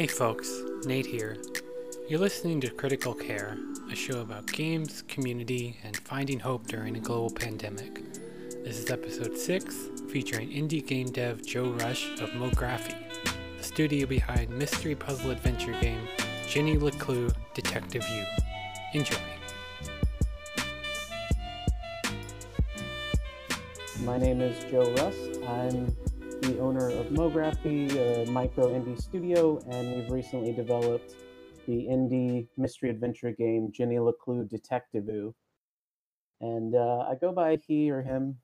Hey folks, Nate here. You're listening to Critical Care, a show about games, community, and finding hope during a global pandemic. This is episode 6, featuring indie game dev Joe Russ of Mografi, the studio behind mystery puzzle adventure game Jenny LeClue Detectivu. Enjoy. My name is Joe Russ. I'm the owner of Mografi, a micro indie studio, and we've recently developed the indie mystery adventure game Jenny LeClue Detectivu. And uh, I go by he or him.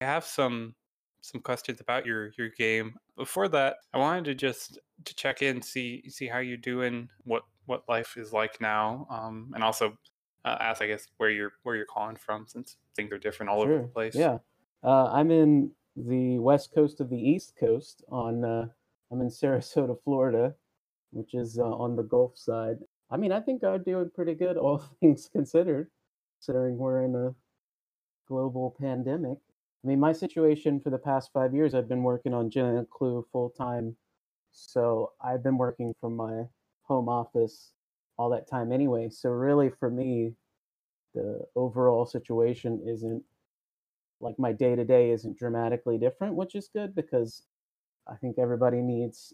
I have some some questions about your your game. Before that, I wanted to just to check in, see see how you're doing, what what life is like now, um, and also uh, ask, I guess, where you're where you're calling from, since things are different all Sure. over the place. Yeah. Uh, I'm in the west coast of the east coast on uh, I'm in Sarasota, Florida, which is uh, on the Gulf side. I mean, I think I'm doing pretty good, all things considered, considering we're in a global pandemic. I mean, my situation for the past five years, I've been working on Jenny Clue full time. So I've been working from my home office all that time anyway. So really, for me, the overall situation isn't like my day to day isn't dramatically different, which is good because I think everybody needs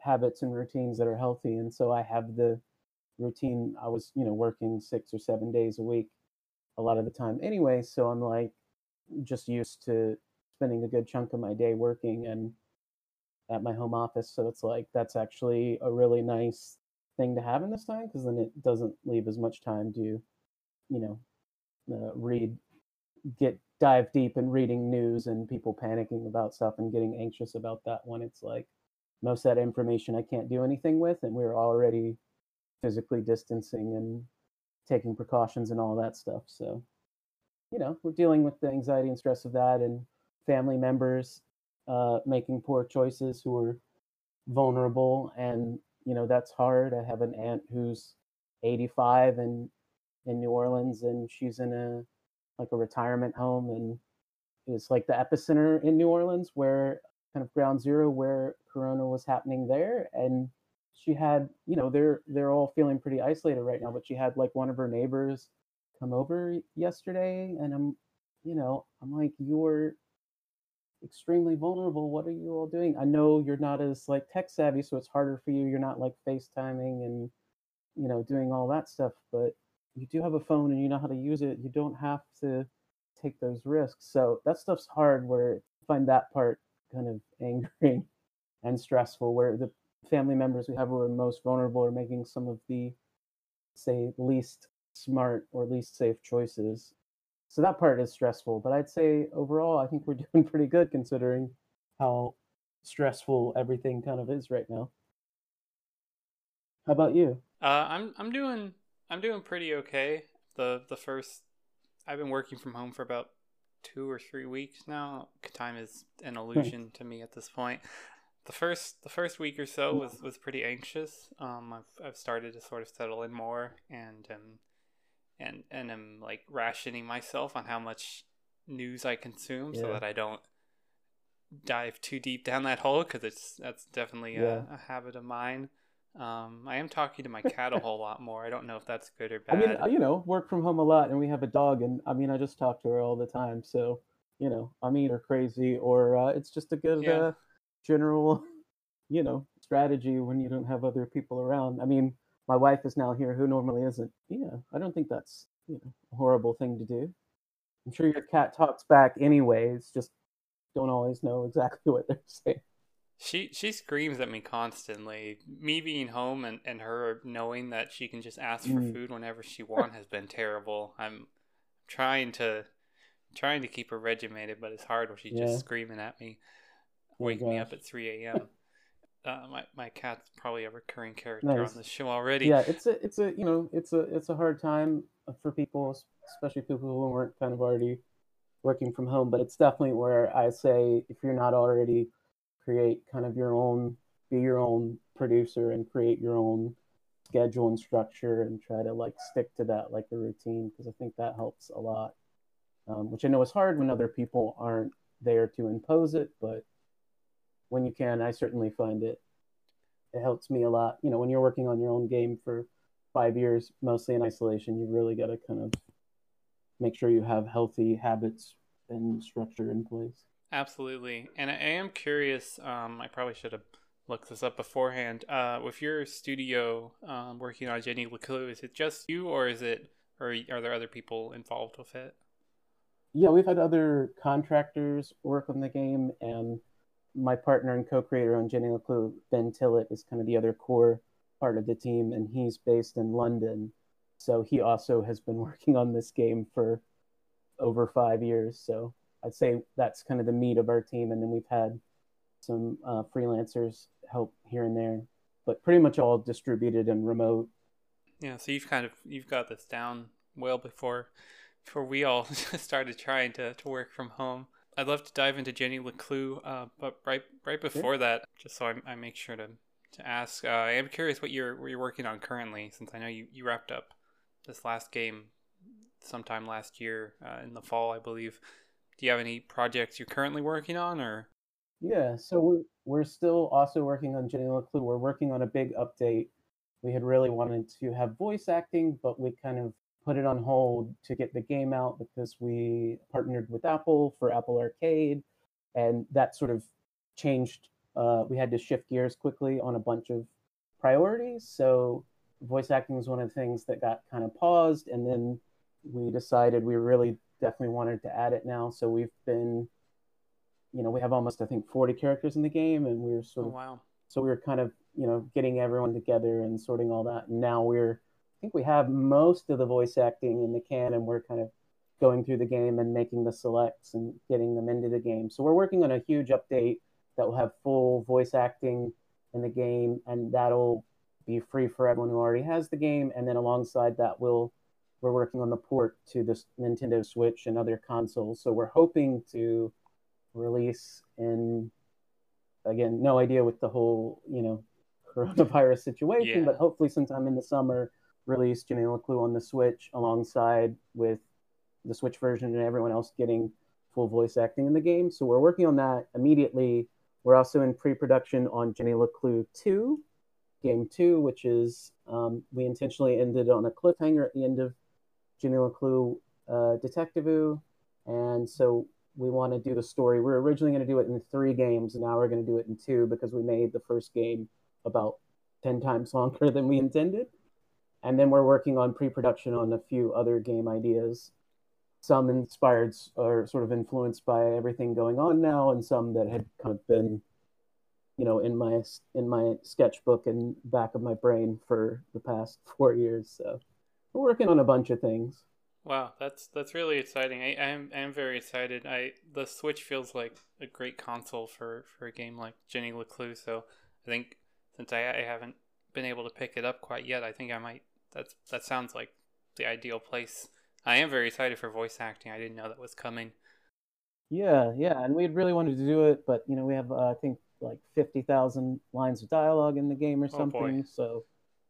habits and routines that are healthy. And so I have the routine. I was, you know, working six or seven days a week a lot of the time anyway. So I'm like just used to spending a good chunk of my day working and at my home office. So it's like that's actually a really nice thing to have in this time because then it doesn't leave as much time to, you know, uh, read, get dive deep in reading news and people panicking about stuff and getting anxious about that when it's like most of that information I can't do anything with, and we're already physically distancing and taking precautions and all that stuff. So, you know, we're dealing with the anxiety and stress of that, and family members uh, making poor choices who are vulnerable, and you know that's hard. I have an aunt who's 85 and in New Orleans, and she's in a like a retirement home, and it was like the epicenter in New Orleans, where kind of ground zero where Corona was happening there, and she had, you know, they're they're all feeling pretty isolated right now, but she had like one of her neighbors come over yesterday, and I'm, you know, I'm like, you're extremely vulnerable. What are you all doing? I know you're not as like tech savvy, so it's harder for you. You're not like FaceTiming and you know doing all that stuff, but you do have a phone and you know how to use it. You don't have to take those risks. So that stuff's hard. Where I find that part kind of angering and stressful. Where the family members we have who are most vulnerable are making some of the say least smart or least safe choices. So that part is stressful, but I'd say overall I think we're doing pretty good considering how stressful everything kind of is right now. How about you? Uh, I'm I'm doing I'm doing pretty okay. The the first I've been working from home for about two or three weeks now. Time is an illusion to me at this point. The first the first week or so was, was pretty anxious. Um, I've I've started to sort of settle in more and um and and am like rationing myself on how much news I consume so that I don't dive too deep down that hole because it's that's definitely Yeah. a, a habit of mine. Um, I am talking to my cat a whole lot more. I don't know if that's good or bad. I mean, uh, you know, work from home a lot, and we have a dog, and I mean, I just talk to her all the time. So, you know, I'm either crazy or uh, it's just a good Yeah. uh, general, you know, strategy when you don't have other people around. I mean, my wife is now here, who normally isn't. Yeah, I don't think that's you know a horrible thing to do. I'm sure your cat talks back anyways. Just don't always know exactly what they're saying. She she screams at me constantly. Me being home and, and her knowing that she can just ask for Mm. food whenever she wants has been terrible. I'm trying to trying to keep her regimented, but it's hard when she's Yeah. just screaming at me, Oh, waking me up at three a.m. uh, my my cat's probably a recurring character Nice. on the show already. yeah it's a it's a you know it's a it's a hard time for people especially people who weren't kind of already working from home but it's definitely where i say if you're not already create kind of your own be your own producer and create your own schedule and structure and try to like stick to that like a routine because i think that helps a lot um, which i know is hard when other people aren't there to impose it but when you can i certainly find it it helps me a lot. You know, when you're working on your own game for five years, mostly in isolation, you really got to kind of make sure you have healthy habits and structure in place. Absolutely. And I am curious, um, I probably should have looked this up beforehand. Uh, with your studio um, working on Jenny LeClue, is it just you or is it, or are there other people involved with it? Yeah, we've had other contractors work on the game, and my partner and co-creator on Jenny LeClue, Ben Tillett, is kind of the other core part of the team, and he's based in London. So he also has been working on this game for over five years. So I'd say that's kind of the meat of our team, and then we've had some uh, freelancers help here and there, but pretty much all distributed and remote. Yeah, so you've kind of you've got this down well before before we all started trying to, to work from home. I'd love to dive into Jenny LeClue, uh, but right right before that, just so I, I, make sure to to ask, uh, I am curious what you're what you're working on currently, since I know you, you wrapped up this last game sometime last year uh, in the fall, I believe. Do you have any projects you're currently working on, or? Yeah, so we're we're still also working on Jenny LeClue. We're working on a big update. We had really wanted to have voice acting, but we kind of put it on hold to get the game out because we partnered with Apple for Apple Arcade, and that sort of changed. Uh, we had to shift gears quickly on a bunch of priorities. So voice acting was one of the things that got kind of paused, and then we decided we really definitely wanted to add it now. So we've been, you know, we have almost I think 40 characters in the game, and we are sort oh, of wow. So we were kind of you know getting everyone together and sorting all that, and now we're I think we have most of the voice acting in the can, and we're kind of going through the game and making the selects and getting them into the game. So we're working on a huge update that will have full voice acting in the game, and that'll be free for everyone who already has the game. And then alongside that, we'll we're working on the port to this Nintendo Switch and other consoles. So we're hoping to release in again, no idea with the whole you know coronavirus situation, yeah. but hopefully sometime in the summer released Jenny LeClue on the Switch alongside with the Switch version and everyone else getting full voice acting in the game. So we're working on that immediately. We're also in pre-production on Jenny LeClue 2, game 2, which is um, we intentionally ended on a cliffhanger at the end of Jenny LeClue uh, Detective and so we want to do the story. We are originally going to do it in three games, now we're going to do it in two because we made the first game about 10 times longer than we intended. And then we're working on pre-production on a few other game ideas. Some inspired or sort of influenced by everything going on now and some that had kind of been you know in my in my sketchbook and back of my brain for the past four years so we're working on a bunch of things wow that's that's really exciting i i'm i'm very excited i the switch feels like a great console for for a game like jenny leclue so i think since i, I haven't been able to pick it up quite yet i think i might that's that sounds like the ideal place. I am very excited for voice acting. I didn't know that was coming. Yeah, yeah, and we really wanted to do it, but you know, we have uh, I think like fifty thousand lines of dialogue in the game or oh, something. Oh so,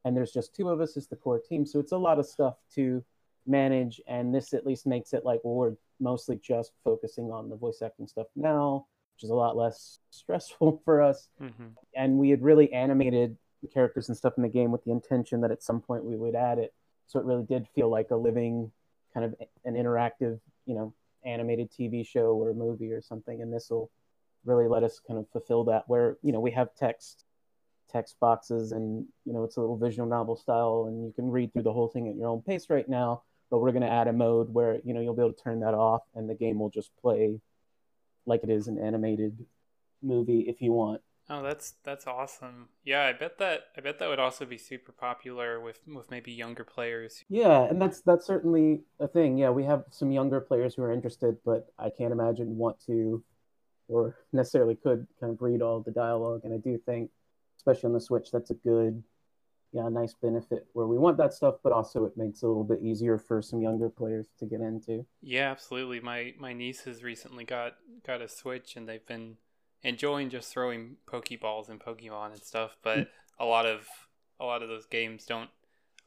and there's just two of us as the core team, so it's a lot of stuff to manage. And this at least makes it like well, we're mostly just focusing on the voice acting stuff now, which is a lot less stressful for us. Mm-hmm. And we had really animated the characters and stuff in the game with the intention that at some point we would add it. So it really did feel like a living kind of an interactive, you know, animated TV show or a movie or something. And this will really let us kind of fulfill that where, you know, we have text text boxes and you know it's a little visual novel style and you can read through the whole thing at your own pace right now but we're going to add a mode where you know you'll be able to turn that off and the game will just play like it is an animated movie if you want Oh, that's that's awesome. Yeah, I bet that I bet that would also be super popular with with maybe younger players. Yeah, and that's that's certainly a thing. Yeah, we have some younger players who are interested, but I can't imagine want to or necessarily could kind of read all the dialogue. And I do think, especially on the Switch, that's a good, yeah, nice benefit where we want that stuff, but also it makes it a little bit easier for some younger players to get into. Yeah, absolutely. My my niece has recently got got a Switch, and they've been enjoying just throwing pokeballs and Pokemon and stuff, but mm. a lot of a lot of those games don't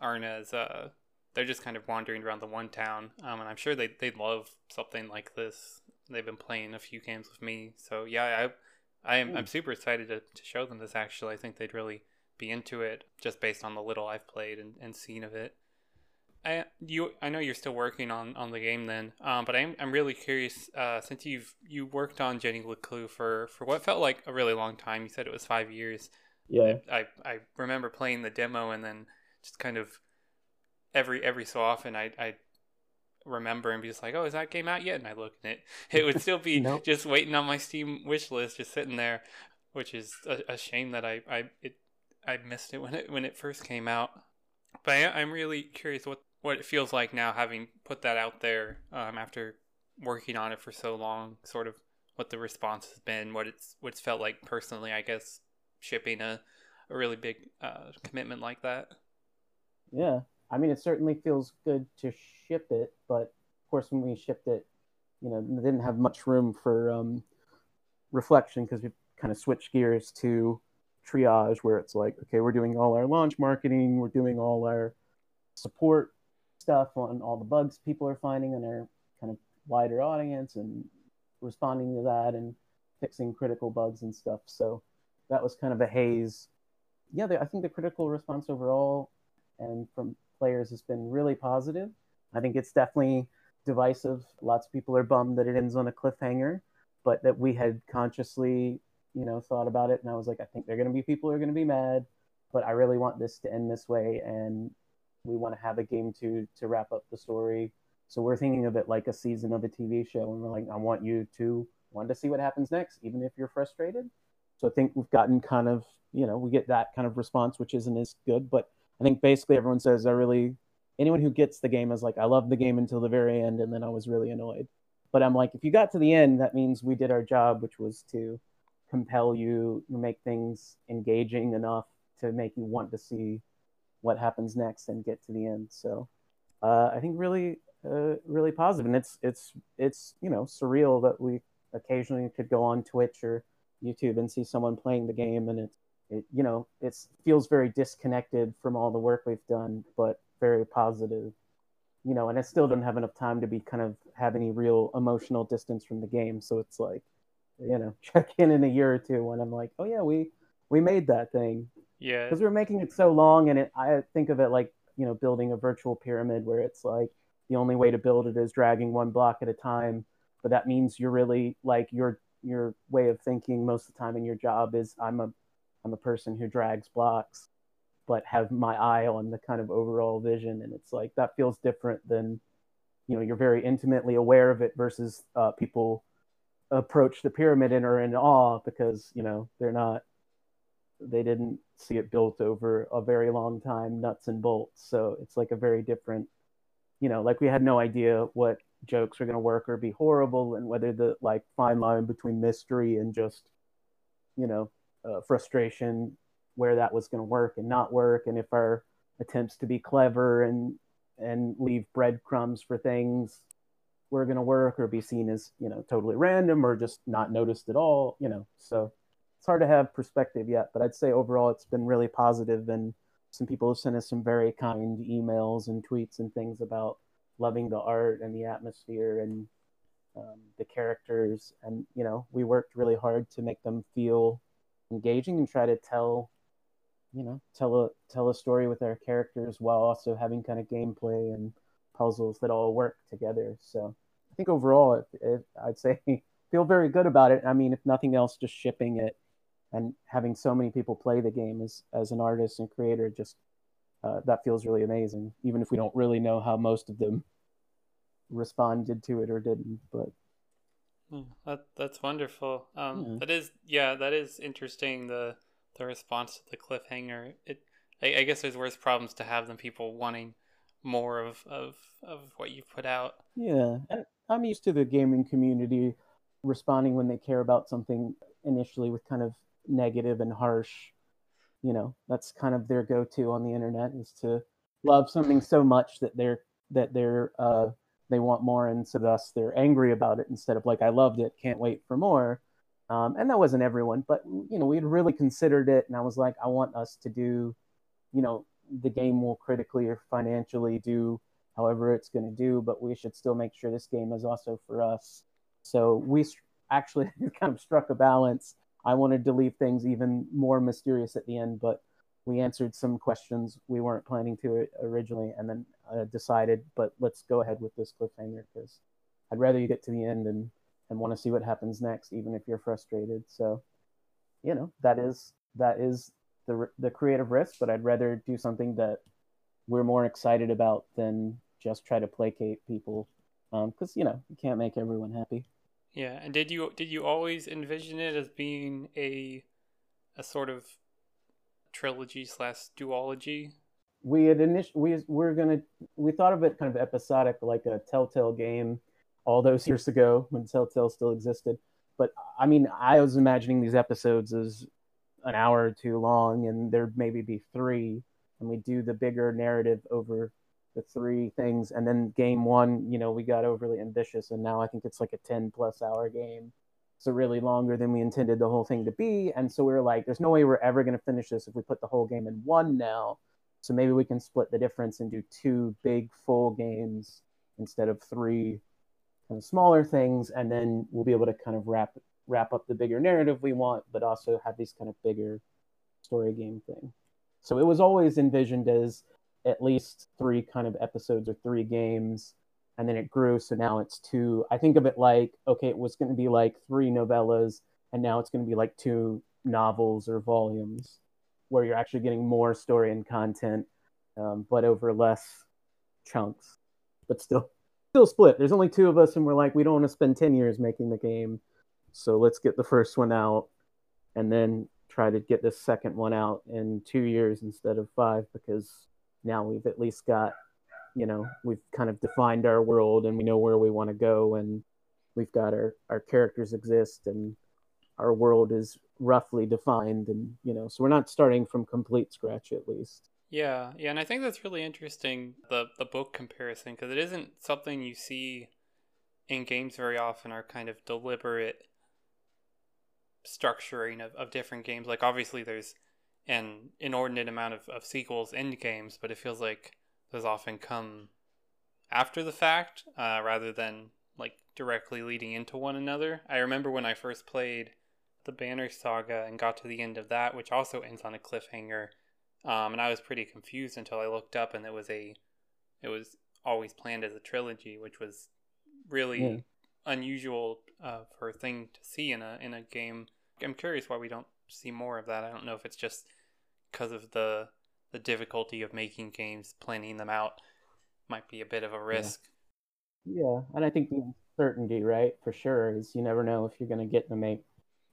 aren't as uh they're just kind of wandering around the one town. Um, and I'm sure they they'd love something like this. They've been playing a few games with me, so yeah, I am I'm super excited to, to show them this. Actually, I think they'd really be into it just based on the little I've played and, and seen of it. I you I know you're still working on, on the game then, um, but I'm I'm really curious uh, since you've you worked on Jenny LeClue for for what felt like a really long time. You said it was five years. Yeah, I I remember playing the demo and then just kind of every every so often I I remember and be just like, oh, is that game out yet? And I look and it it would still be nope. just waiting on my Steam wish list, just sitting there, which is a, a shame that I I it I missed it when it when it first came out. But I, am really curious what what it feels like now, having put that out there um, after working on it for so long. Sort of what the response has been, what it's what it's felt like personally. I guess shipping a a really big uh, commitment like that. Yeah, I mean, it certainly feels good to ship it, but of course, when we shipped it, you know, didn't have much room for um, reflection because we kind of switched gears to triage where it's like, okay, we're doing all our launch marketing, we're doing all our support stuff on all the bugs people are finding in our kind of wider audience and responding to that and fixing critical bugs and stuff. So that was kind of a haze. Yeah, I think the critical response overall and from players has been really positive. I think it's definitely divisive. Lots of people are bummed that it ends on a cliffhanger, but that we had consciously you know, thought about it and I was like, I think there are going to be people who are going to be mad, but I really want this to end this way. And we want to have a game to, to wrap up the story. So we're thinking of it like a season of a TV show. And we're like, I want you to want to see what happens next, even if you're frustrated. So I think we've gotten kind of, you know, we get that kind of response, which isn't as good. But I think basically everyone says, I really, anyone who gets the game is like, I love the game until the very end. And then I was really annoyed. But I'm like, if you got to the end, that means we did our job, which was to compel you, make things engaging enough to make you want to see what happens next and get to the end. So uh, I think really, uh, really positive, and it's it's it's you know surreal that we occasionally could go on Twitch or YouTube and see someone playing the game, and it's it you know it feels very disconnected from all the work we've done, but very positive. You know, and I still don't have enough time to be kind of have any real emotional distance from the game. So it's like you know check in in a year or two when I'm like, oh yeah, we we made that thing. Yeah. Because we're making it so long, and it, I think of it like you know building a virtual pyramid where it's like the only way to build it is dragging one block at a time. But that means you're really like your your way of thinking most of the time in your job is I'm a I'm a person who drags blocks, but have my eye on the kind of overall vision, and it's like that feels different than you know you're very intimately aware of it versus uh, people approach the pyramid and are in awe because you know they're not they didn't see it built over a very long time nuts and bolts. So it's like a very different you know like we had no idea what jokes were going to work or be horrible and whether the like fine line between mystery and just you know uh, frustration where that was going to work and not work and if our attempts to be clever and and leave breadcrumbs for things were going to work or be seen as you know totally random or just not noticed at all you know. So it's hard to have perspective yet but i'd say overall it's been really positive and some people have sent us some very kind emails and tweets and things about loving the art and the atmosphere and um, the characters and you know we worked really hard to make them feel engaging and try to tell you know tell a tell a story with our characters while also having kind of gameplay and puzzles that all work together. So I think overall, it, it, I'd say feel very good about it. I mean, if nothing else, just shipping it and having so many people play the game as as an artist and creator, just uh, that feels really amazing. Even if we don't really know how most of them responded to it or didn't, but. Hmm, that that's wonderful. Um, yeah. That is, yeah, that is interesting. The the response to the cliffhanger. It, I, I guess there's worse problems to have than people wanting more of of of what you put out. Yeah, I'm used to the gaming community responding when they care about something initially with kind of negative and harsh. You know, that's kind of their go-to on the internet is to love something so much that they're that they're uh, they want more, and so thus they're angry about it instead of like I loved it, can't wait for more. Um, and that wasn't everyone, but you know, we had really considered it, and I was like, I want us to do, you know, the game will critically or financially do however it's going to do, but we should still make sure this game is also for us. So we actually kind of struck a balance. I wanted to leave things even more mysterious at the end, but we answered some questions we weren't planning to originally, and then uh, decided, but let's go ahead with this cliffhanger because I'd rather you get to the end and and want to see what happens next, even if you're frustrated. So, you know, that is that is the the creative risk, but I'd rather do something that we're more excited about than just try to placate people, because um, you know you can't make everyone happy. Yeah, and did you did you always envision it as being a a sort of trilogy slash duology? We had initially we were gonna we thought of it kind of episodic, like a Telltale game, all those years ago when Telltale still existed. But I mean, I was imagining these episodes as an hour or two long, and there'd maybe be three, and we do the bigger narrative over the three things, and then game one, you know, we got overly ambitious, and now I think it's like a ten plus hour game, so really longer than we intended the whole thing to be, and so we were like, there's no way we're ever going to finish this if we put the whole game in one now. So maybe we can split the difference and do two big full games instead of three kind of smaller things, and then we'll be able to kind of wrap wrap up the bigger narrative we want, but also have these kind of bigger story game thing. So it was always envisioned as at least three kind of episodes or three games, and then it grew. So now it's two. I think of it like okay, it was going to be like three novellas, and now it's going to be like two novels or volumes, where you're actually getting more story and content, um, but over less chunks, but still still split. There's only two of us, and we're like, we don't want to spend ten years making the game, so let's get the first one out, and then try to get the second one out in two years instead of five, because now we've at least got, you know, we've kind of defined our world and we know where we want to go, and we've got our our characters exist and our world is roughly defined and you know so we're not starting from complete scratch at least yeah, yeah, and I think that's really interesting the the book comparison because it isn't something you see in games very often. Are kind of deliberate structuring of, of different games. Like obviously there's an inordinate amount of, of sequels in games, but it feels like those often come after the fact uh, rather than like directly leading into one another. I remember when I first played the Banner Saga and got to the end of that, which also ends on a cliffhanger um, and I was pretty confused until I looked up and it was a, it was always planned as a trilogy, which was really yeah. unusual uh, for a thing to see in a in a game. I'm curious why we don't see more of that. I don't know if it's just because of the the difficulty of making games, planning them out might be a bit of a risk. Yeah, yeah. and I think the uncertainty, right, for sure, is you never know if you're going to get to make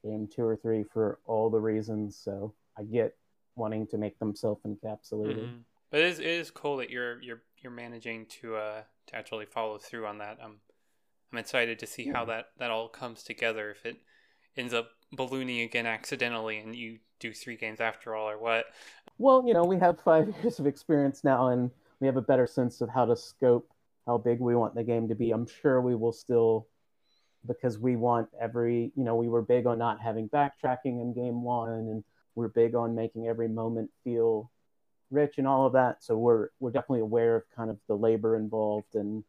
game two or three for all the reasons. So I get wanting to make them self encapsulated. Mm-hmm. But it is, it is cool that you're you're you're managing to uh to actually follow through on that. I'm I'm excited to see yeah. how that that all comes together. If it ends up ballooning again accidentally and you do three games after all, or what? Well, you know, we have five years of experience now, and we have a better sense of how to scope how big we want the game to be. I'm sure we will still because we want every you know we were big on not having backtracking in game one and we're big on making every moment feel rich and all of that. So we're we're definitely aware of kind of the labor involved and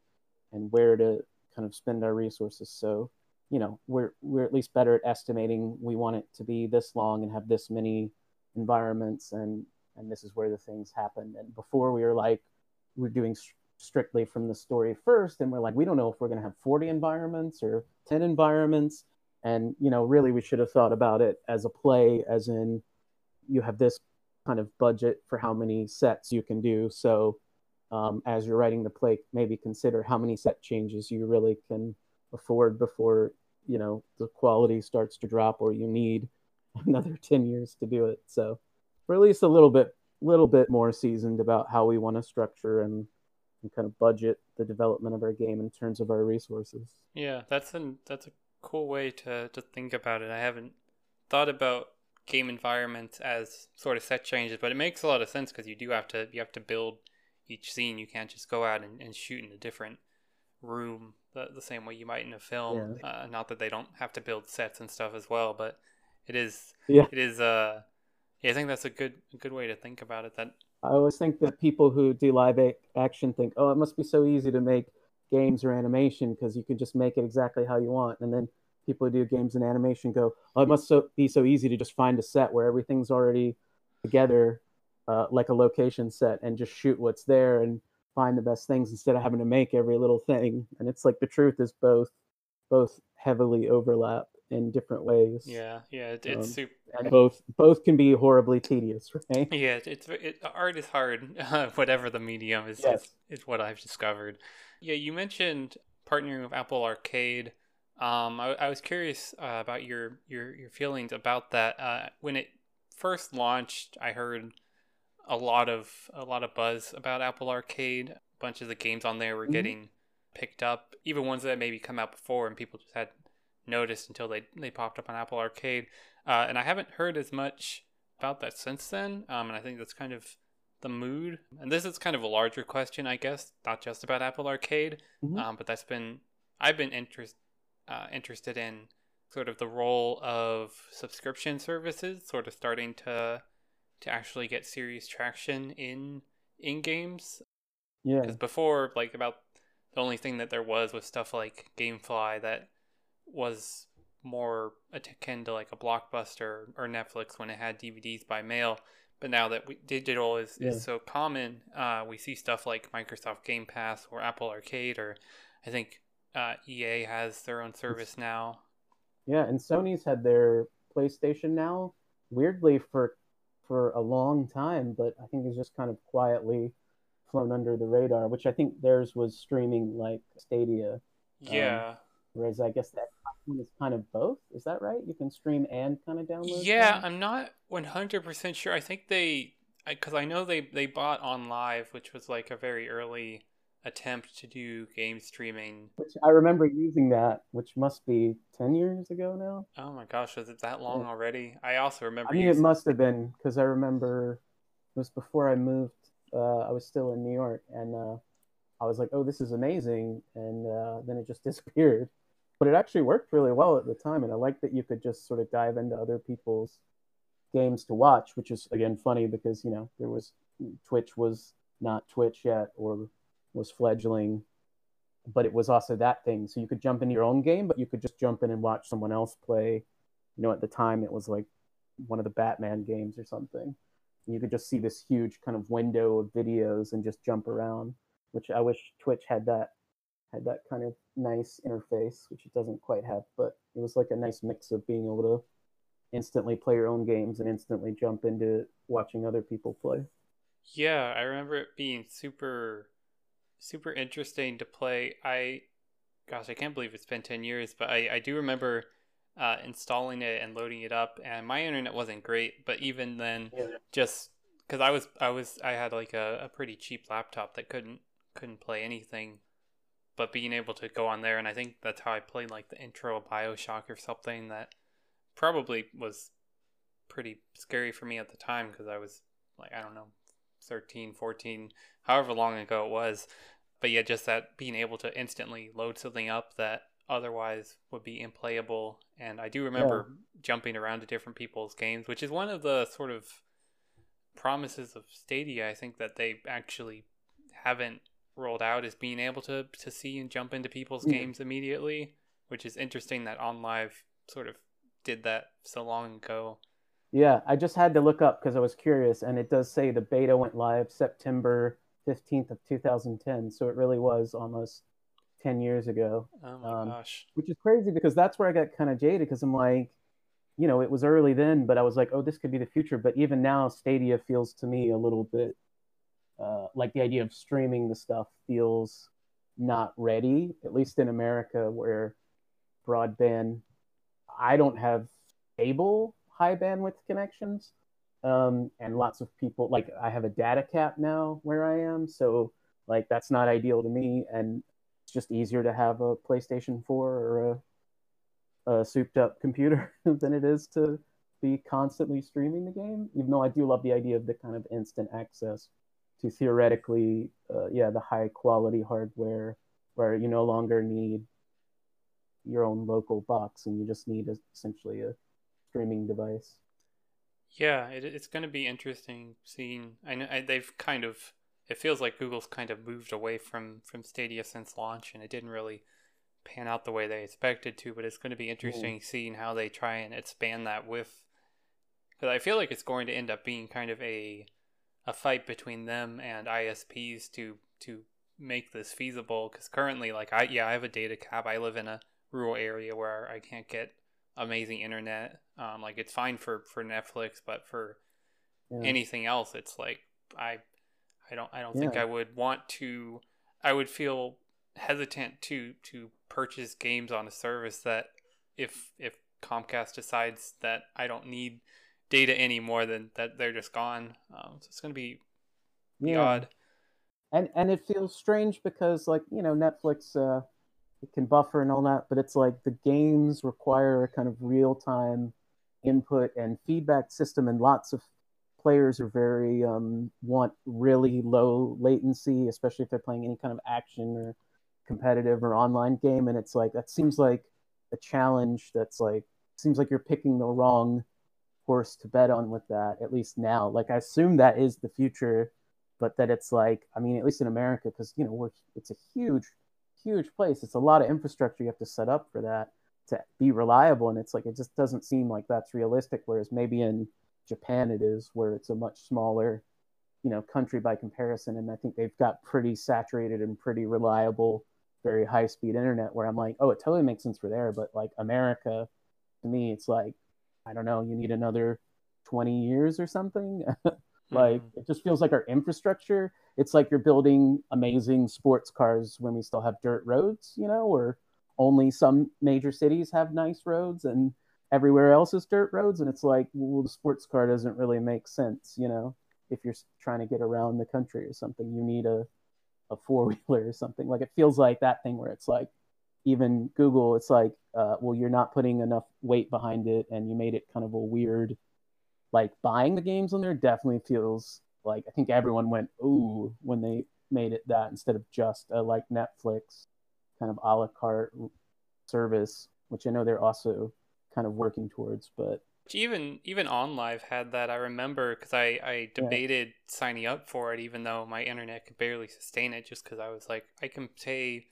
and where to kind of spend our resources. So you know we're we're at least better at estimating we want it to be this long and have this many environments and and this is where the things happen. And before we were like we're doing st- strictly from the story first, and we're like we don't know if we're going to have 40 environments or 10 environments. And you know, really, we should have thought about it as a play, as in you have this kind of budget for how many sets you can do. So um, as you're writing the play, maybe consider how many set changes you really can afford before you know the quality starts to drop or you need another 10 years to do it. So we're at least a little bit little bit more seasoned about how we want to structure and, and kind of budget the development of our game in terms of our resources. Yeah, that's an that's a cool way to to think about it. I haven't thought about game environments as sort of set changes, but it makes a lot of sense because you do have to you have to build each scene. You can't just go out and, and shoot in a different room the, the same way you might in a film. Yeah. Uh, not that they don't have to build sets and stuff as well, but it is yeah. it is uh yeah, I think that's a good a good way to think about it. That I always think that people who do live action think, oh, it must be so easy to make games or animation because you can just make it exactly how you want, and then people who do games and animation go, oh, it must so, be so easy to just find a set where everything's already together uh, like a location set and just shoot what's there and find the best things instead of having to make every little thing. And it's like the truth is both both heavily overlap in different ways. Yeah, yeah, it, it's um, super. And both both can be horribly tedious, right? Yeah, it's it, art is hard. whatever the medium is, yes. is, is what I've discovered. Yeah, you mentioned partnering with Apple Arcade. Um, I, I was curious uh, about your, your your feelings about that. Uh, when it first launched, I heard a lot of a lot of buzz about Apple Arcade. A bunch of the games on there were mm-hmm. getting picked up, even ones that maybe come out before and people just had noticed until they they popped up on Apple Arcade. Uh, and I haven't heard as much about that since then. Um, and I think that's kind of the mood. And this is kind of a larger question, I guess, not just about Apple Arcade, mm-hmm. um, but that's been I've been interest, uh, interested in sort of the role of subscription services, sort of starting to to actually get serious traction in in games. Yeah. Because before, like about the only thing that there was was stuff like GameFly that was more akin to like a blockbuster or Netflix when it had DVDs by mail. But now that we, digital is, yeah. is so common, uh, we see stuff like Microsoft Game Pass or Apple Arcade, or I think uh, EA has their own service now. Yeah, and Sony's had their PlayStation now. Weirdly, for for a long time, but I think it's just kind of quietly flown under the radar, which I think theirs was streaming like Stadia. Yeah. Um, whereas I guess that is kind of both. Is that right? You can stream and kind of download. Yeah, I'm not 100% sure. I think they, because I, I know they, they bought OnLive, which was like a very early attempt to do game streaming. Which I remember using that, which must be 10 years ago now. Oh my gosh, is it that long yeah. already? I also remember. I mean, using... it must have been because I remember it was before I moved. Uh, I was still in New York and uh, I was like, oh, this is amazing. And uh, then it just disappeared. But it actually worked really well at the time. And I liked that you could just sort of dive into other people's games to watch, which is, again, funny because, you know, there was Twitch was not Twitch yet or was fledgling, but it was also that thing. So you could jump into your own game, but you could just jump in and watch someone else play. You know, at the time it was like one of the Batman games or something. You could just see this huge kind of window of videos and just jump around, which I wish Twitch had that had that kind of nice interface, which it doesn't quite have, but it was like a nice mix of being able to instantly play your own games and instantly jump into watching other people play. Yeah, I remember it being super super interesting to play. I, gosh, I can't believe it's been 10 years, but I, I do remember uh, installing it and loading it up, and my internet wasn't great, but even then, yeah. just because I was, I was, I had like a, a pretty cheap laptop that couldn't, couldn't play anything, but being able to go on there, and I think that's how I played like the intro of Bioshock or something that probably was pretty scary for me at the time because I was like, I don't know, 13, 14, however long ago it was but yeah, just that being able to instantly load something up that otherwise would be implayable. And I do remember yeah. jumping around to different people's games, which is one of the sort of promises of Stadia. I think that they actually haven't rolled out is being able to to see and jump into people's yeah. games immediately, which is interesting that OnLive sort of did that so long ago. Yeah, I just had to look up because I was curious, and it does say the beta went live September 15th of 2010. So it really was almost 10 years ago. Oh my um, gosh. Which is crazy because that's where I got kind of jaded because I'm like, you know, it was early then, but I was like, oh, this could be the future. But even now, Stadia feels to me a little bit uh, like the idea of streaming the stuff feels not ready, at least in America, where broadband, I don't have stable high bandwidth connections um, and lots of people like I have a data cap now where I am, so like that's not ideal to me, and it's just easier to have a PlayStation 4 or a, a souped up computer than it is to be constantly streaming the game. Even though I do love the idea of the kind of instant access to theoretically, uh, yeah, the high quality hardware where you no longer need your own local box and you just need a, essentially a streaming device. Yeah, it, it's going to be interesting seeing. I know I, they've kind of. It feels like Google's kind of moved away from from Stadia since launch, and it didn't really pan out the way they expected to. But it's going to be interesting mm. seeing how they try and expand that with. Because I feel like it's going to end up being kind of a a fight between them and ISPs to to make this feasible because currently like I yeah I have a data cap I live in a rural area where I can't get amazing internet um like it's fine for for Netflix but for yeah. anything else it's like I I don't I don't yeah. think I would want to I would feel hesitant to to purchase games on a service that if if Comcast decides that I don't need data anymore, than that they're just gone. Um, so it's going to be, be yeah. odd. And and it feels strange because like you know Netflix uh, it can buffer and all that, but it's like the games require a kind of real time input and feedback system, and lots of players are very um, want really low latency, especially if they're playing any kind of action or competitive or online game. And it's like that seems like a challenge that's like seems like you're picking the wrong horse to bet on with that at least now. Like i assume that is the future but that it's like i mean at least in america because you know we're it's a huge huge place. It's a lot of infrastructure you have to set up for that to be reliable and it's like it just doesn't seem like that's realistic whereas maybe in japan it is where it's a much smaller you know country by comparison and i think they've got pretty saturated and pretty reliable very high speed internet where i'm like oh it totally makes sense for there but like america to me it's like i don't know you need another 20 years or something? Like mm-hmm. it just feels like our infrastructure it's like you're building amazing sports cars when we still have dirt roads you know or only some major cities have nice roads and everywhere else is dirt roads and it's like well the sports car doesn't really make sense you know? If you're trying to get around the country or something you need a a four wheeler or something. Like it feels like that thing where it's like even Google, it's like, uh, well, you're not putting enough weight behind it, and you made it kind of a weird, like buying the games on there definitely feels like I think everyone went ooh when they made it that instead of just a like Netflix kind of a la carte service, which I know they're also kind of working towards, but even even OnLive had that. I remember because I I debated yeah. signing up for it, even though my internet could barely sustain it, just because I was like, I can pay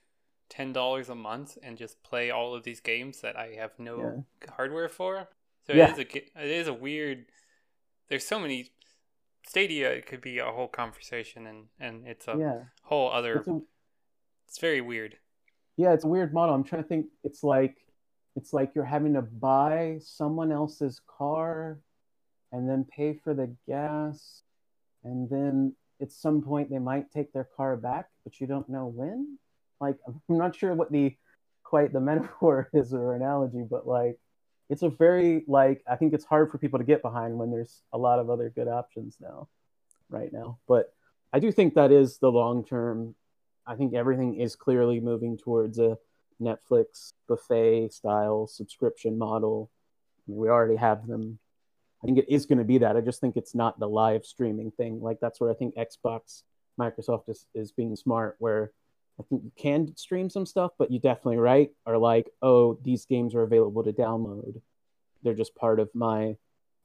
ten dollars a month and just play all of these games that I have no yeah. hardware for. So yeah. it is a it is a weird. There's so many Stadia. It could be a whole conversation, and and it's a yeah. whole other. It's, a, it's very weird. Yeah, it's a weird model. I'm trying to think. It's like it's like you're having to buy someone else's car, and then pay for the gas, and then at some point they might take their car back, but you don't know when like I'm not sure what the quite the metaphor is or analogy, but like it's a very like I think it's hard for people to get behind when there's a lot of other good options now, right now. But I do think that is the long term. I think everything is clearly moving towards a Netflix buffet style subscription model. I mean, we already have them. I think it is going to be that. I just think it's not the live streaming thing. Like that's where I think Xbox, Microsoft is, is being smart, where can stream some stuff, but you definitely right are like, oh, these games are available to download. They're just part of my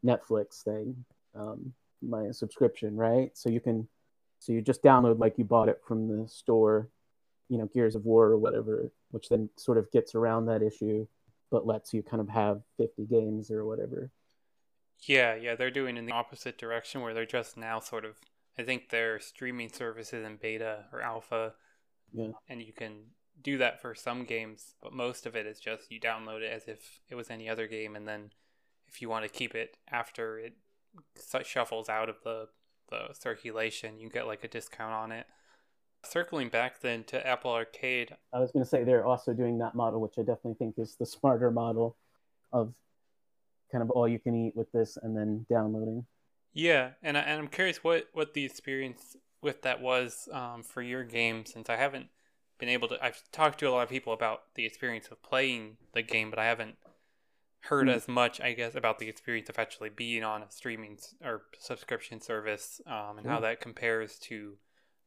Netflix thing, um, my subscription, right? So you can, so you just download like you bought it from the store, you know, Gears of War or whatever, which then sort of gets around that issue, but lets you kind of have 50 games or whatever. Yeah, yeah, they're doing in the opposite direction where they're just now sort of, I think their streaming services in beta or alpha yeah. And you can do that for some games, but most of it is just you download it as if it was any other game, and then if you want to keep it after it shuffles out of the the circulation, you get like a discount on it. Circling back then to Apple Arcade, I was going to say they're also doing that model, which I definitely think is the smarter model of kind of all you can eat with this and then downloading. Yeah, and I, and I'm curious what what the experience with that was um, for your game since I haven't been able to. I've talked to a lot of people about the experience of playing the game, but I haven't heard mm. as much, I guess, about the experience of actually being on a streaming or subscription service um, and how that compares to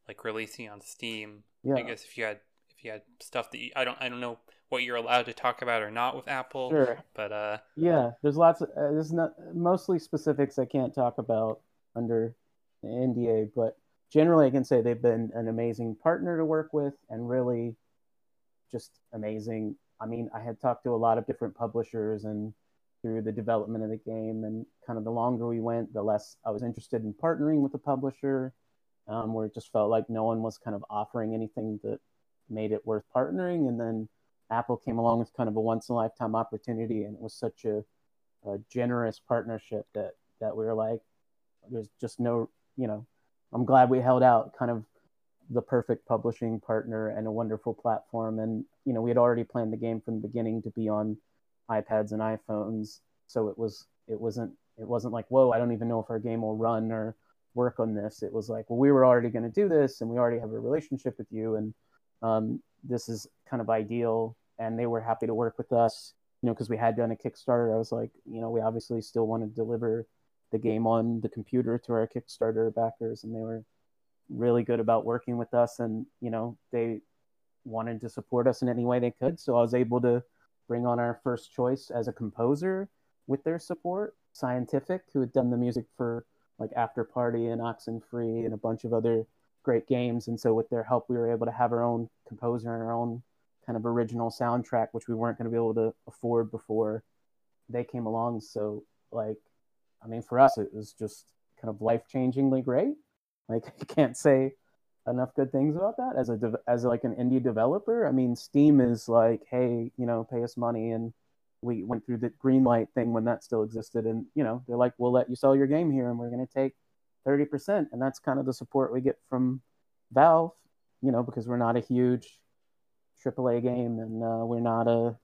like releasing on Steam. Yeah. I guess if you had if you had stuff that you, I don't I don't know what you're allowed to talk about or not with Apple. Sure. But uh, yeah, there's lots of uh, there's not mostly specifics I can't talk about under the NDA, but generally, I can say they've been an amazing partner to work with and really just amazing. I mean, I had talked to a lot of different publishers and through the development of the game. And kind of the longer we went, the less I was interested in partnering with the publisher, um, where it just felt like no one was kind of offering anything that made it worth partnering. And then Apple came along with kind of a once in a lifetime opportunity, and it was such a, a generous partnership that that we were like, there's just no, you know, I'm glad we held out. Kind of the perfect publishing partner and a wonderful platform. And you know, we had already planned the game from the beginning to be on iPads and iPhones, so it was it wasn't it wasn't like whoa, I don't even know if our game will run or work on this. It was like, well, we were already going to do this, and we already have a relationship with you, and um, this is kind of ideal and they were happy to work with us you know because we had done a kickstarter i was like you know we obviously still want to deliver the game on the computer to our kickstarter backers and they were really good about working with us and you know they wanted to support us in any way they could so i was able to bring on our first choice as a composer with their support scientific who had done the music for like Afterparty and oxenfree and a bunch of other great games. And so with their help, we were able to have our own composer and our own kind of original soundtrack, which we weren't going to be able to afford before they came along. So like, I mean, for us, it was just kind of life changingly great. Like I can't say enough good things about that as a as like an indie developer. I mean, Steam is like, hey, you know, pay us money, and we went through the green light thing when that still existed, and you know, they're like, we'll let you sell your game here, and we're going to take 30%. And that's kind of the support we get from Valve, you know, because we're not a huge AAA game and uh, we're not a,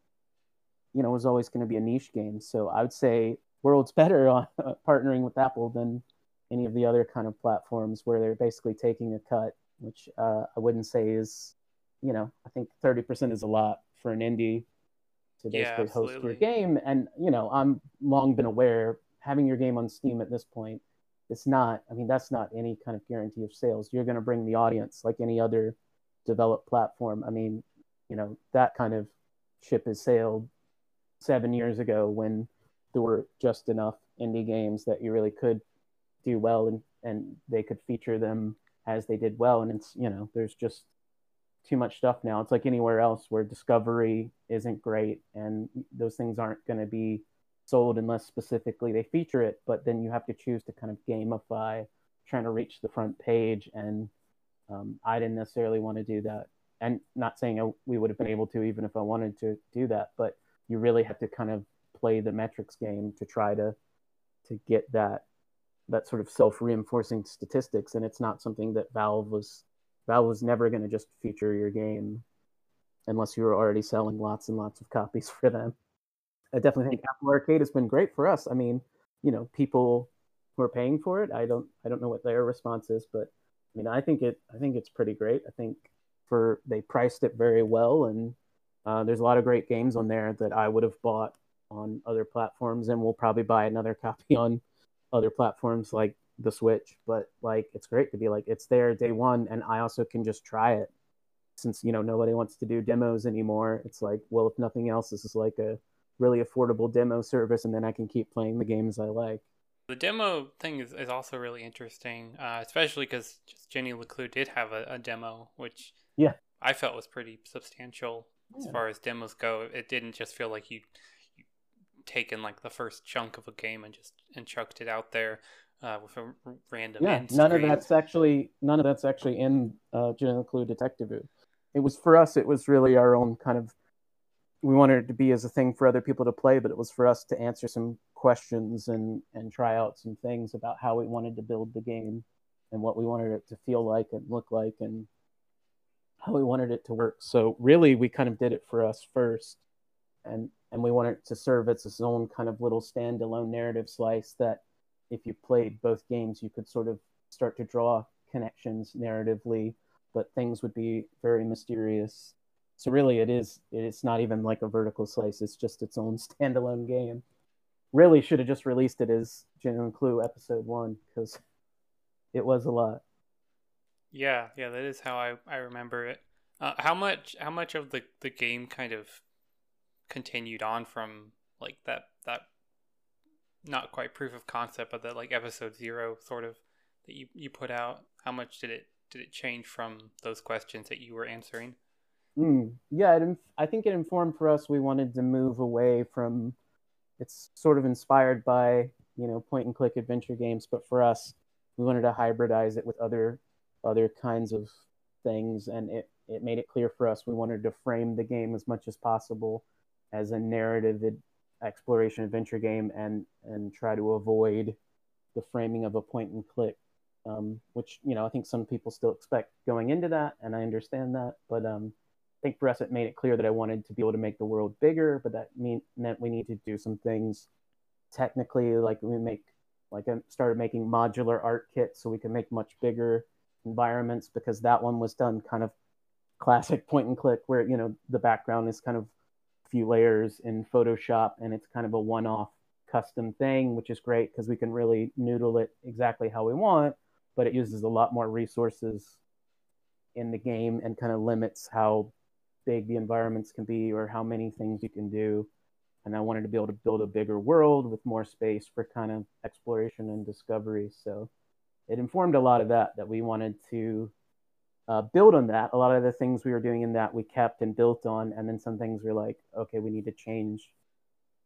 you know, it was always going to be a niche game. So I would say World's better on uh, partnering with Apple than any of the other kind of platforms where they're basically taking a cut, which uh, I wouldn't say is, you know, I think 30% is a lot for an indie to basically yeah, host your game. And, you know, I'm long been aware having your game on Steam at this point – it's not i mean that's not any kind of guarantee of sales. You're going to bring the audience like any other developed platform. I mean you know that kind of ship has sailed seven years ago when there were just enough indie games that you really could do well and and they could feature them as they did well and it's you know there's just too much stuff now it's like anywhere else where discovery isn't great and those things aren't going to be sold unless specifically they feature it. But then you have to choose to kind of gamify trying to reach the front page. And um, I didn't necessarily want to do that. And not saying we would have been able to even if I wanted to do that, but you really have to kind of play the metrics game to try to to get that that sort of self-reinforcing statistics and it's not something that valve was valve was never going to just feature your game unless you were already selling lots and lots of copies for them I definitely think Apple Arcade has been great for us. I mean, you know, people who are paying for it, I don't I don't know what their response is, but I mean, I think it I think it's pretty great. I think for they priced it very well, and uh, there's a lot of great games on there that I would have bought on other platforms, and we'll probably buy another copy on other platforms like the Switch. But like, it's great to be like it's there day one, and I also can just try it since you know nobody wants to do demos anymore. It's like, well, if nothing else, this is like a really affordable demo service, and then I can keep playing the games I like. The demo thing is, is also really interesting, uh, especially because Jenny LeClue did have a, a, demo, which yeah I felt was pretty substantial as far as demos go. It didn't just feel like you taken like the first chunk of a game and just and chucked it out there uh, with a random. Yeah, none of that's actually none of that's actually in uh, LeClue Detectivu. It was for us. It was really our own kind of we wanted it to be as a thing for other people to play, but it was for us to answer some questions and and try out some things about how we wanted to build the game and what we wanted it to feel like and look like and how we wanted it to work. So really, we kind of did it for us first, and and we wanted to serve as its own kind of little standalone narrative slice that if you played both games, you could sort of start to draw connections narratively, but things would be very mysterious so really, it is. It's not even like a vertical slice. It's just its own standalone game. Really, should have just released it as Jenny LeClue Episode One because it was a lot. Yeah, yeah, that is how I, I remember it. Uh, how much how much of the, the game kind of continued on from like that that not quite proof of concept, but that like episode zero sort of that you, you put out? How much did it did it change from those questions that you were answering? Mm, yeah, it, I think it informed for us we wanted to move away from it's sort of inspired by you know point and click adventure games, but for us, we wanted to hybridize it with other other kinds of things, and it it made it clear for us we wanted to frame the game as much as possible as a narrative exploration adventure game, and and try to avoid the framing of a point and click, um, which you know I think some people still expect going into that, and I understand that, but um, I think for us it made it clear that I wanted to be able to make the world bigger, but that mean, meant we need to do some things technically, like we make like I started making modular art kits so we could make much bigger environments because that one was done kind of classic point and click where you know the background is kind of few layers in Photoshop and it's kind of a one-off custom thing, which is great because we can really noodle it exactly how we want, but it uses a lot more resources in the game and kind of limits how big the environments can be or how many things you can do. And I wanted to be able to build a bigger world with more space for kind of exploration and discovery. So it informed a lot of that, that we wanted to uh, build on that. A lot of the things we were doing in that we kept and built on. And then some things we we're like, okay, we need to change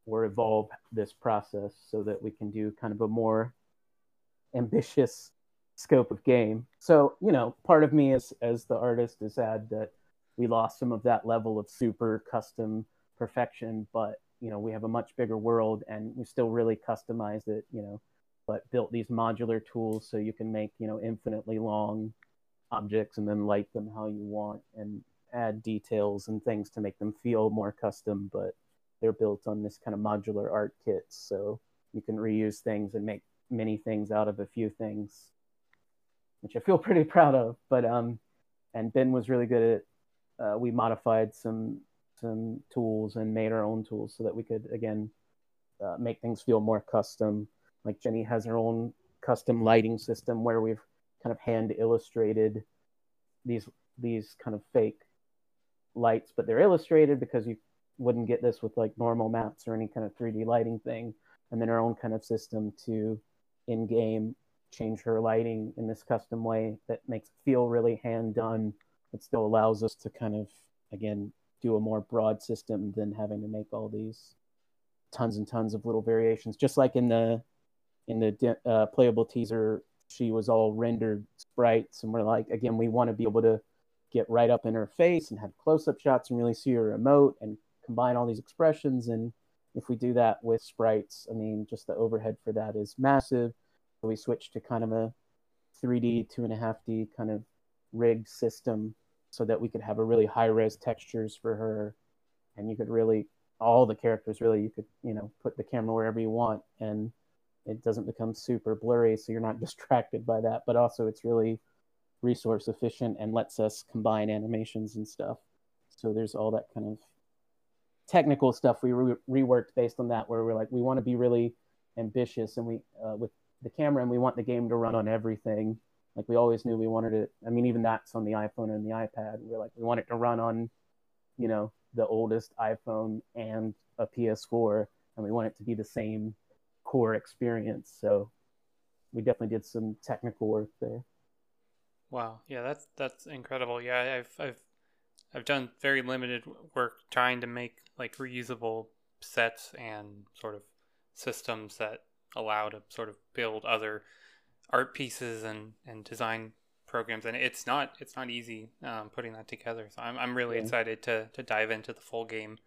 or evolve this process so that we can do kind of a more ambitious scope of game. So, you know, part of me as as the artist is sad that we lost some of that level of super custom perfection, but you know, we have a much bigger world and we still really customized it, you know, but built these modular tools so you can make, you know, infinitely long objects and then light them how you want and add details and things to make them feel more custom, but they're built on this kind of modular art kits. So you can reuse things and make many things out of a few things, which I feel pretty proud of. But um, and Ben was really good at. Uh, we modified some some tools and made our own tools so that we could again uh, make things feel more custom. Like Jenny has her own custom lighting system where we've kind of hand illustrated these these kind of fake lights, but they're illustrated because you wouldn't get this with like normal maps or any kind of 3D lighting thing. And then our own kind of system to in game change her lighting in this custom way that makes it feel really hand done, but still allows us to kind of, again, do a more broad system than having to make all these tons and tons of little variations. Just like in the in the uh, playable teaser, she was all rendered sprites, and we're like, again, we want to be able to get right up in her face and have close-up shots and really see her emote and combine all these expressions. And if we do that with sprites, I mean, just the overhead for that is massive. So we switched to kind of a 3D, two and a half D kind of rig system so that we could have a really high res textures for her. And you could really, all the characters really, you could, you know, put the camera wherever you want and it doesn't become super blurry. So you're not distracted by that. But also, it's really resource efficient and lets us combine animations and stuff. So there's all that kind of technical stuff we re- reworked based on that, where we're like, we want to be really ambitious and we uh, with the camera, and we want the game to run on everything. Like we always knew we wanted it. I mean, even that's on the iPhone and the iPad. We're like, we want it to run on, you know, the oldest iPhone and a PS4, and we want it to be the same core experience. So we definitely did some technical work there. Wow, yeah, that's that's incredible. Yeah, I've I've I've done very limited work trying to make like reusable sets and sort of systems that allow to sort of build other art pieces and, and design programs and it's not it's not easy um, putting that together so i'm, I'm really yeah. excited to to dive into the full game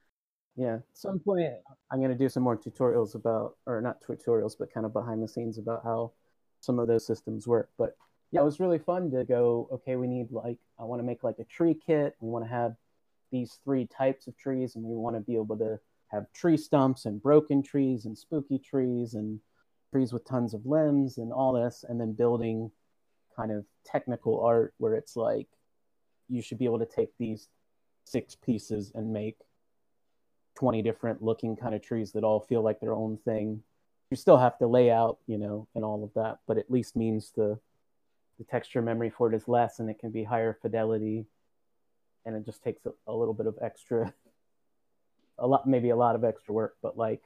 yeah at some point i'm going to do some more tutorials about or not tutorials but kind of behind the scenes about how some of those systems work but yeah, it was really fun to go, okay, we need like, I want to make like a tree kit. We want to have these three types of trees, and we want to be able to have tree stumps and broken trees and spooky trees and trees with tons of limbs and all this, and then building kind of technical art where it's like you should be able to take these six pieces and make 20 different looking kind of trees that all feel like their own thing. You still have to lay out, you know, and all of that, but at least means the the texture memory for it is less and it can be higher fidelity and it just takes a, a little bit of extra a lot maybe a lot of extra work but like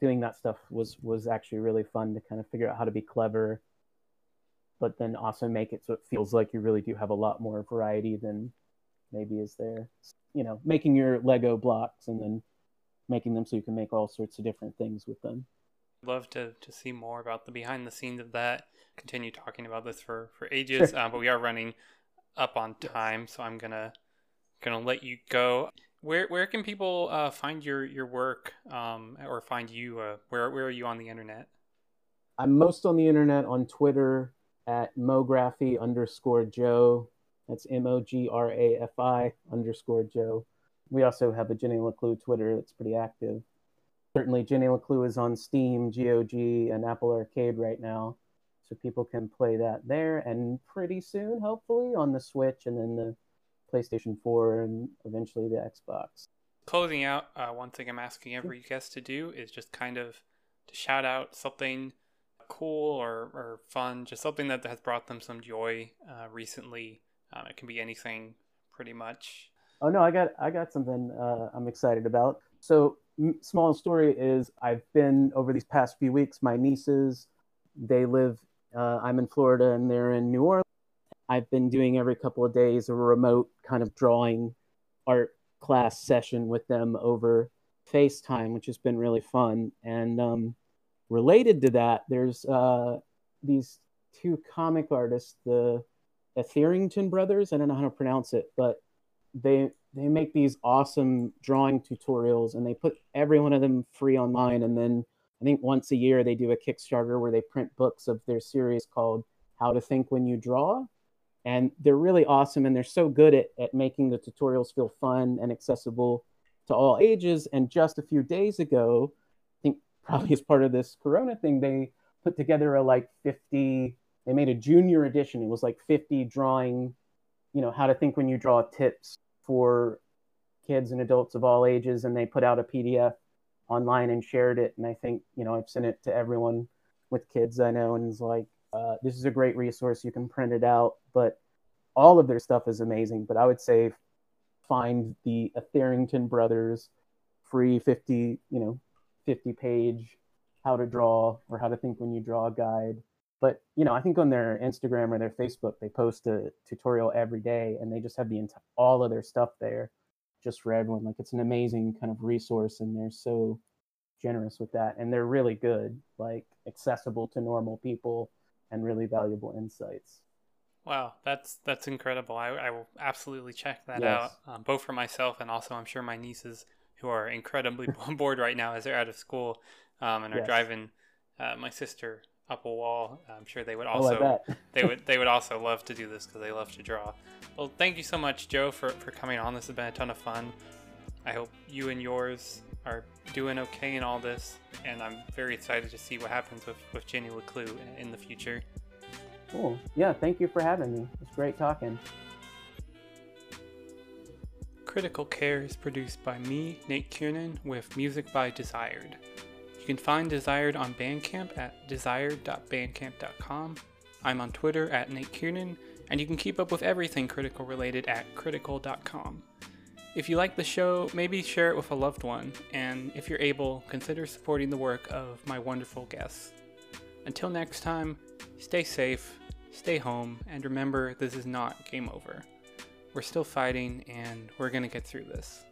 doing that stuff was was actually really fun to kind of figure out how to be clever but then also make it so it feels like you really do have a lot more variety than maybe is there you know making your lego blocks and then making them so you can make all sorts of different things with them. Love to, to see more about the behind the scenes of that. Continue talking about this for, for ages, sure. uh, but we are running up on time, so I'm gonna gonna let you go. Where where can people uh, find your your work um, or find you? Uh, where where are you on the internet? I'm most on the internet on Twitter at Mografi underscore Joe. That's M O G R A F I underscore Joe. We also have a Jenny LeClue Twitter that's pretty active. Certainly, Jenny LeClue is on Steam, GOG, and Apple Arcade right now. So people can play that there. And pretty soon, hopefully, on the Switch and then the PlayStation 4 and eventually the Xbox. Closing out, uh, one thing I'm asking every guest to do is just kind of to shout out something cool or, or fun, just something that has brought them some joy uh, recently. Um, it can be anything, pretty much. Oh no, I got I got something uh, I'm excited about. So m- small story is I've been over these past few weeks. My nieces, they live. Uh, I'm in Florida and they're in New Orleans. I've been doing every couple of days a remote kind of drawing art class session with them over FaceTime, which has been really fun. And um, related to that, there's uh, these two comic artists, the Etherington brothers. I don't know how to pronounce it, but they they make these awesome drawing tutorials, and they put every one of them free online. And then I think once a year they do a Kickstarter where they print books of their series called "How to Think When You Draw." And they're really awesome, and they're so good at, at making the tutorials feel fun and accessible to all ages. And just a few days ago, I think probably as part of this Corona thing, they put together a like 50, they made a junior edition. It was like 50 drawing, you know, how to think when you draw tips for kids and adults of all ages. And they put out a PDF online and shared it. And I think, you know, I've sent it to everyone with kids I know and it's like, uh, this is a great resource. You can print it out, but all of their stuff is amazing. But I would say find the Etherington Brothers free 50, you know, 50 page how to draw or how to think when you draw guide but you know i think on their instagram or their facebook they post a tutorial every day and they just have the ent- all of their stuff there just for everyone like it's an amazing kind of resource and they're so generous with that and they're really good like accessible to normal people and really valuable insights wow that's that's incredible i, I will absolutely check that yes. out um, both for myself and also i'm sure my nieces who are incredibly bored right now as they're out of school um, and are yes. driving uh, my sister up a wall. I'm sure they would also oh, they would they would also love to do this because they love to draw. Well, thank you so much, Joe, for for coming on. This has been a ton of fun. I hope you and yours are doing okay in all this, and I'm very excited to see what happens with with Jenny LeClue in, in the future. Cool. Yeah. Thank you for having me. It's great talking. Critical Care is produced by me, Nate Kiernan, with music by Desired. You can find Desired on Bandcamp at desired.bandcamp.com. I'm on Twitter at Nate Kiernan, and you can keep up with everything critical related at critical.com. If you like the show, maybe share it with a loved one, and if you're able, consider supporting the work of my wonderful guests. Until next time, stay safe, stay home, and remember this is not game over. We're still fighting and we're to get through this.